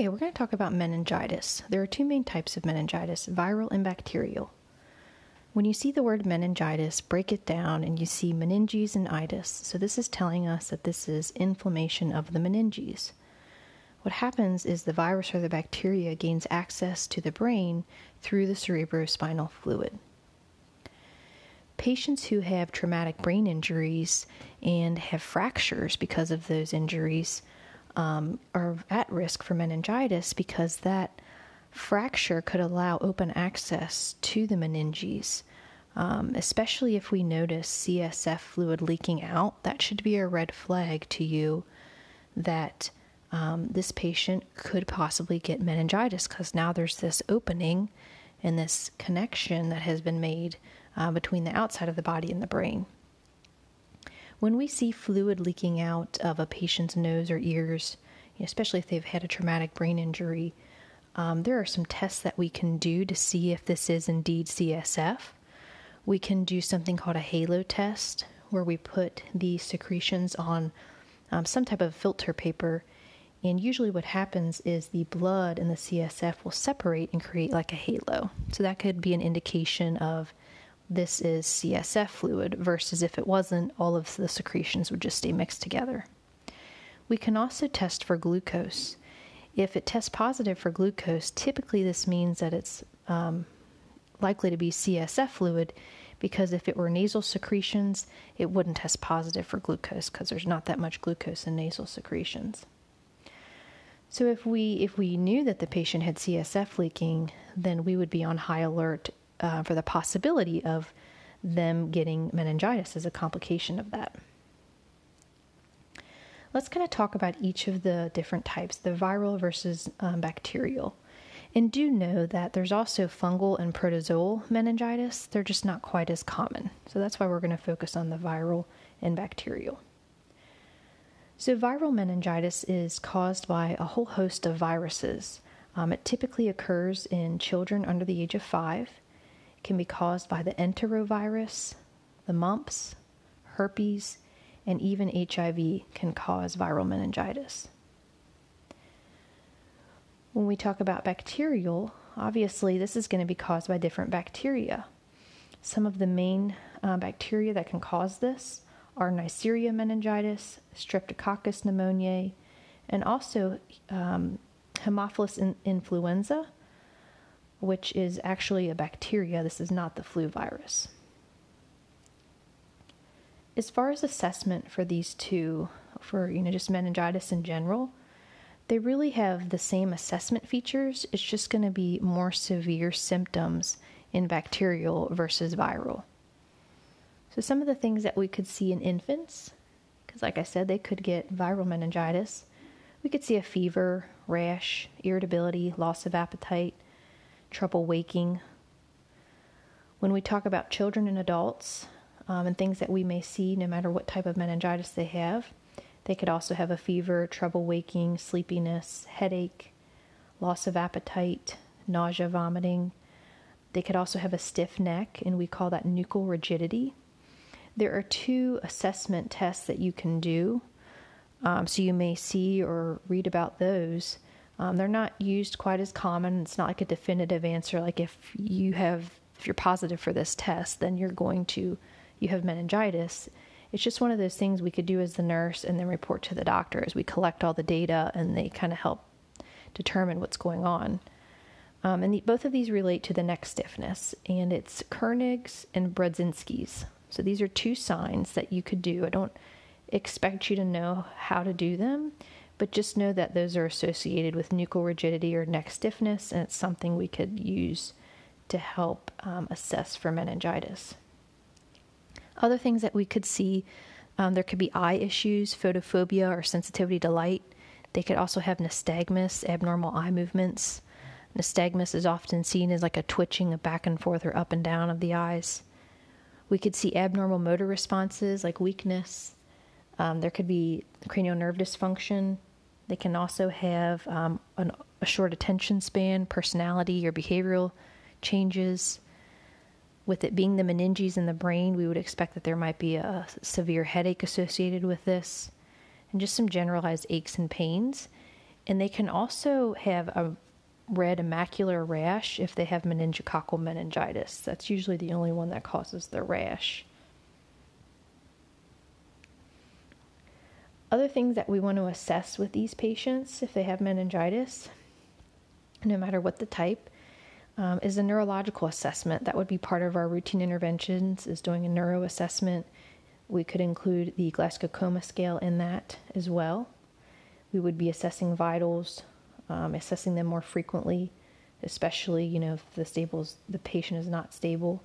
Okay, we're going to talk about meningitis. There are two main types of meningitis viral and bacterial. When you see the word meningitis, break it down and you see meninges and itis. So, this is telling us that this is inflammation of the meninges. What happens is the virus or the bacteria gains access to the brain through the cerebrospinal fluid. Patients who have traumatic brain injuries and have fractures because of those injuries um, are at risk for meningitis because that fracture could allow open access to the meninges. Um, especially if we notice CSF fluid leaking out, that should be a red flag to you that um, this patient could possibly get meningitis because now there's this opening and this connection that has been made uh, between the outside of the body and the brain. When we see fluid leaking out of a patient's nose or ears, especially if they've had a traumatic brain injury, um, there are some tests that we can do to see if this is indeed CSF. We can do something called a halo test, where we put the secretions on um, some type of filter paper. And usually, what happens is the blood and the CSF will separate and create like a halo. So, that could be an indication of this is CSF fluid versus if it wasn't, all of the secretions would just stay mixed together. We can also test for glucose. If it tests positive for glucose, typically this means that it's um, likely to be CSF fluid because if it were nasal secretions, it wouldn't test positive for glucose because there's not that much glucose in nasal secretions. So if we if we knew that the patient had CSF leaking, then we would be on high alert uh, for the possibility of them getting meningitis as a complication of that. Let's kind of talk about each of the different types, the viral versus um, bacterial. And do know that there's also fungal and protozoal meningitis. They're just not quite as common. So that's why we're going to focus on the viral and bacterial. So, viral meningitis is caused by a whole host of viruses. Um, it typically occurs in children under the age of five can be caused by the enterovirus, the mumps, herpes, and even HIV can cause viral meningitis. When we talk about bacterial, obviously this is going to be caused by different bacteria. Some of the main uh, bacteria that can cause this are Neisseria meningitis, Streptococcus pneumoniae, and also um, Haemophilus in- influenza, which is actually a bacteria. This is not the flu virus. As far as assessment for these two, for you know just meningitis in general, they really have the same assessment features. It's just going to be more severe symptoms in bacterial versus viral. So some of the things that we could see in infants, because like I said, they could get viral meningitis. We could see a fever, rash, irritability, loss of appetite, trouble waking. When we talk about children and adults um, and things that we may see, no matter what type of meningitis they have, they could also have a fever, trouble waking, sleepiness, headache, loss of appetite, nausea, vomiting. They could also have a stiff neck, and we call that nuchal rigidity. There are two assessment tests that you can do. Um, so you may see or read about those. Um, they're not used quite as common. It's not like a definitive answer. Like if you have, if you're positive for this test, then you're going to, you have meningitis. It's just one of those things we could do as the nurse and then report to the doctor as we collect all the data and they kind of help determine what's going on. Um, and the, both of these relate to the neck stiffness, and it's Kernig's and Brudzinski's. So these are two signs that you could do. I don't expect you to know how to do them, but just know that those are associated with nuchal rigidity or neck stiffness, and it's something we could use to help um, assess for meningitis. Other things that we could see um, there could be eye issues, photophobia, or sensitivity to light. They could also have nystagmus, abnormal eye movements. Nystagmus is often seen as like a twitching of back and forth or up and down of the eyes. We could see abnormal motor responses like weakness. Um, there could be cranial nerve dysfunction, they can also have um, an, a short attention span, personality, or behavioral changes. With it being the meninges in the brain, we would expect that there might be a severe headache associated with this, and just some generalized aches and pains. And they can also have a red macular rash if they have meningococcal meningitis. That's usually the only one that causes the rash. Other things that we want to assess with these patients if they have meningitis, no matter what the type, um, is a neurological assessment. That would be part of our routine interventions, is doing a neuro assessment. We could include the Glasgow Coma Scale in that as well. We would be assessing vitals, um, assessing them more frequently, especially you know if the stables the patient is not stable.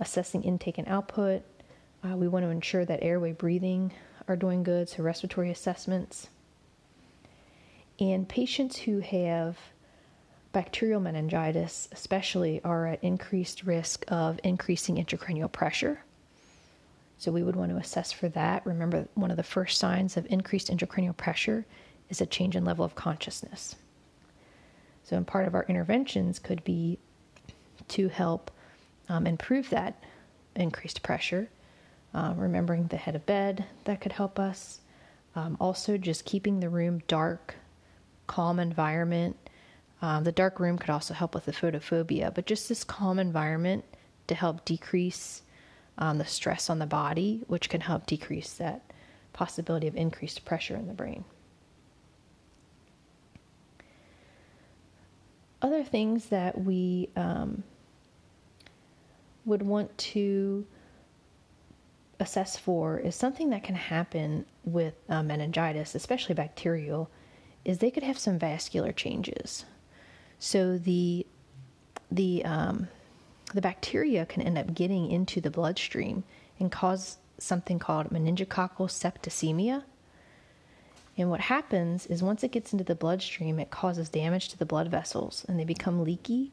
Assessing intake and output. Uh, we want to ensure that airway breathing are doing good, so respiratory assessments. And patients who have bacterial meningitis, especially, are at increased risk of increasing intracranial pressure. So we would want to assess for that. Remember, one of the first signs of increased intracranial pressure is a change in level of consciousness. So, and part of our interventions could be to help um, improve that increased pressure. Um, remembering the head of bed that could help us. Um, also, just keeping the room dark, calm environment. Um, the dark room could also help with the photophobia, but just this calm environment to help decrease um, the stress on the body, which can help decrease that possibility of increased pressure in the brain. Other things that we um, would want to assess for is something that can happen with uh, meningitis, especially bacterial, is they could have some vascular changes. So the the um, the bacteria can end up getting into the bloodstream and cause something called meningococcal septicemia. And what happens is once it gets into the bloodstream, it causes damage to the blood vessels and they become leaky.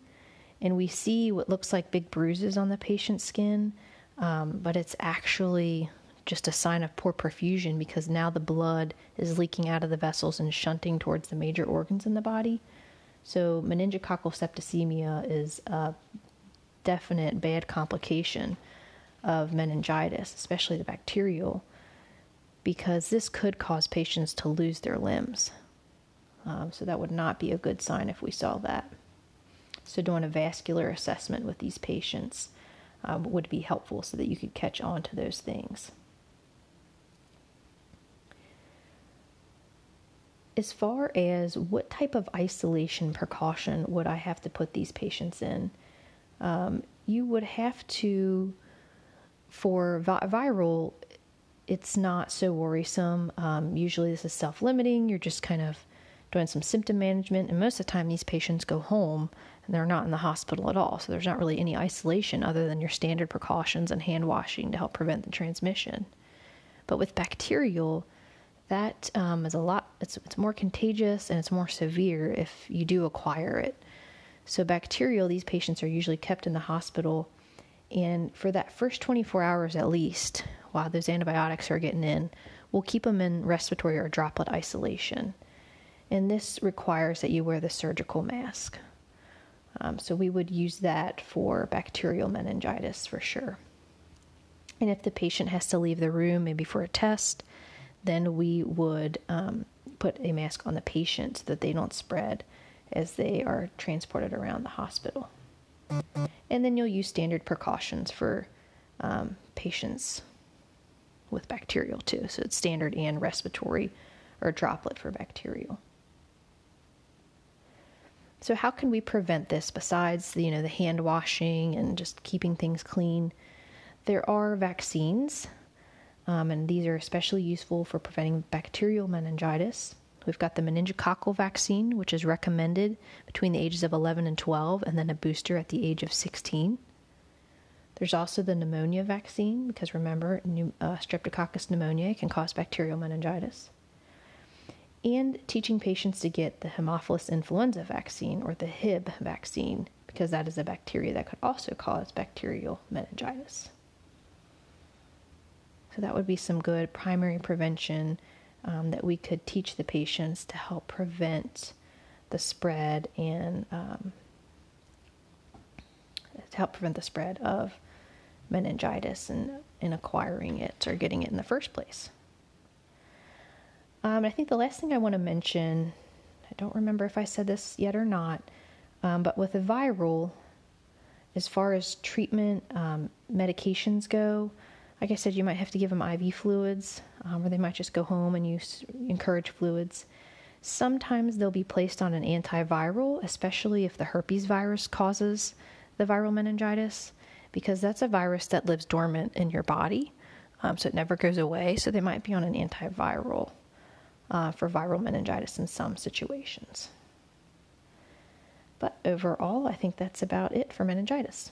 And we see what looks like big bruises on the patient's skin, um, but it's actually just a sign of poor perfusion because now the blood is leaking out of the vessels and shunting towards the major organs in the body. So, meningococcal septicemia is a definite bad complication of meningitis, especially the bacterial, because this could cause patients to lose their limbs. Um, so, that would not be a good sign if we saw that. So, doing a vascular assessment with these patients um, would be helpful so that you could catch on to those things. As far as what type of isolation precaution would I have to put these patients in, um, you would have to, for vi- viral, it's not so worrisome. Um, usually, this is self limiting. You're just kind of doing some symptom management, and most of the time, these patients go home and they're not in the hospital at all. So there's not really any isolation other than your standard precautions and hand washing to help prevent the transmission. But with bacterial, that um, is a lot. It's it's more contagious and it's more severe if you do acquire it. So bacterial, these patients are usually kept in the hospital, and for that first 24 hours at least, while those antibiotics are getting in, we'll keep them in respiratory or droplet isolation. And this requires that you wear the surgical mask. Um, so we would use that for bacterial meningitis for sure. And if the patient has to leave the room, maybe for a test, then we would um, put a mask on the patient so that they don't spread as they are transported around the hospital. And then you'll use standard precautions for um, patients with bacterial too. So it's standard and respiratory or droplet for bacterial. So how can we prevent this besides you know the hand washing and just keeping things clean? There are vaccines, um, and these are especially useful for preventing bacterial meningitis. We've got the meningococcal vaccine, which is recommended between the ages of 11 and 12, and then a booster at the age of 16. There's also the pneumonia vaccine, because remember, uh, Streptococcus pneumoniae can cause bacterial meningitis and teaching patients to get the Haemophilus influenza vaccine or the Hib vaccine because that is a bacteria that could also cause bacterial meningitis. So, that would be some good primary prevention um, that we could teach the patients to help prevent the spread and um, to help prevent the spread of meningitis and, and acquiring it or getting it in the first place. Um, I think the last thing I want to mention I don't remember if I said this yet or not, um, but with a viral, as far as treatment um, medications go, like I said, you might have to give them IV fluids, um, or they might just go home and use encourage fluids. Sometimes they'll be placed on an antiviral, especially if the herpes virus causes the viral meningitis, because that's a virus that lives dormant in your body, um, so it never goes away. So they might be on an antiviral uh, for viral meningitis in some situations. But overall, I think that's about it for meningitis.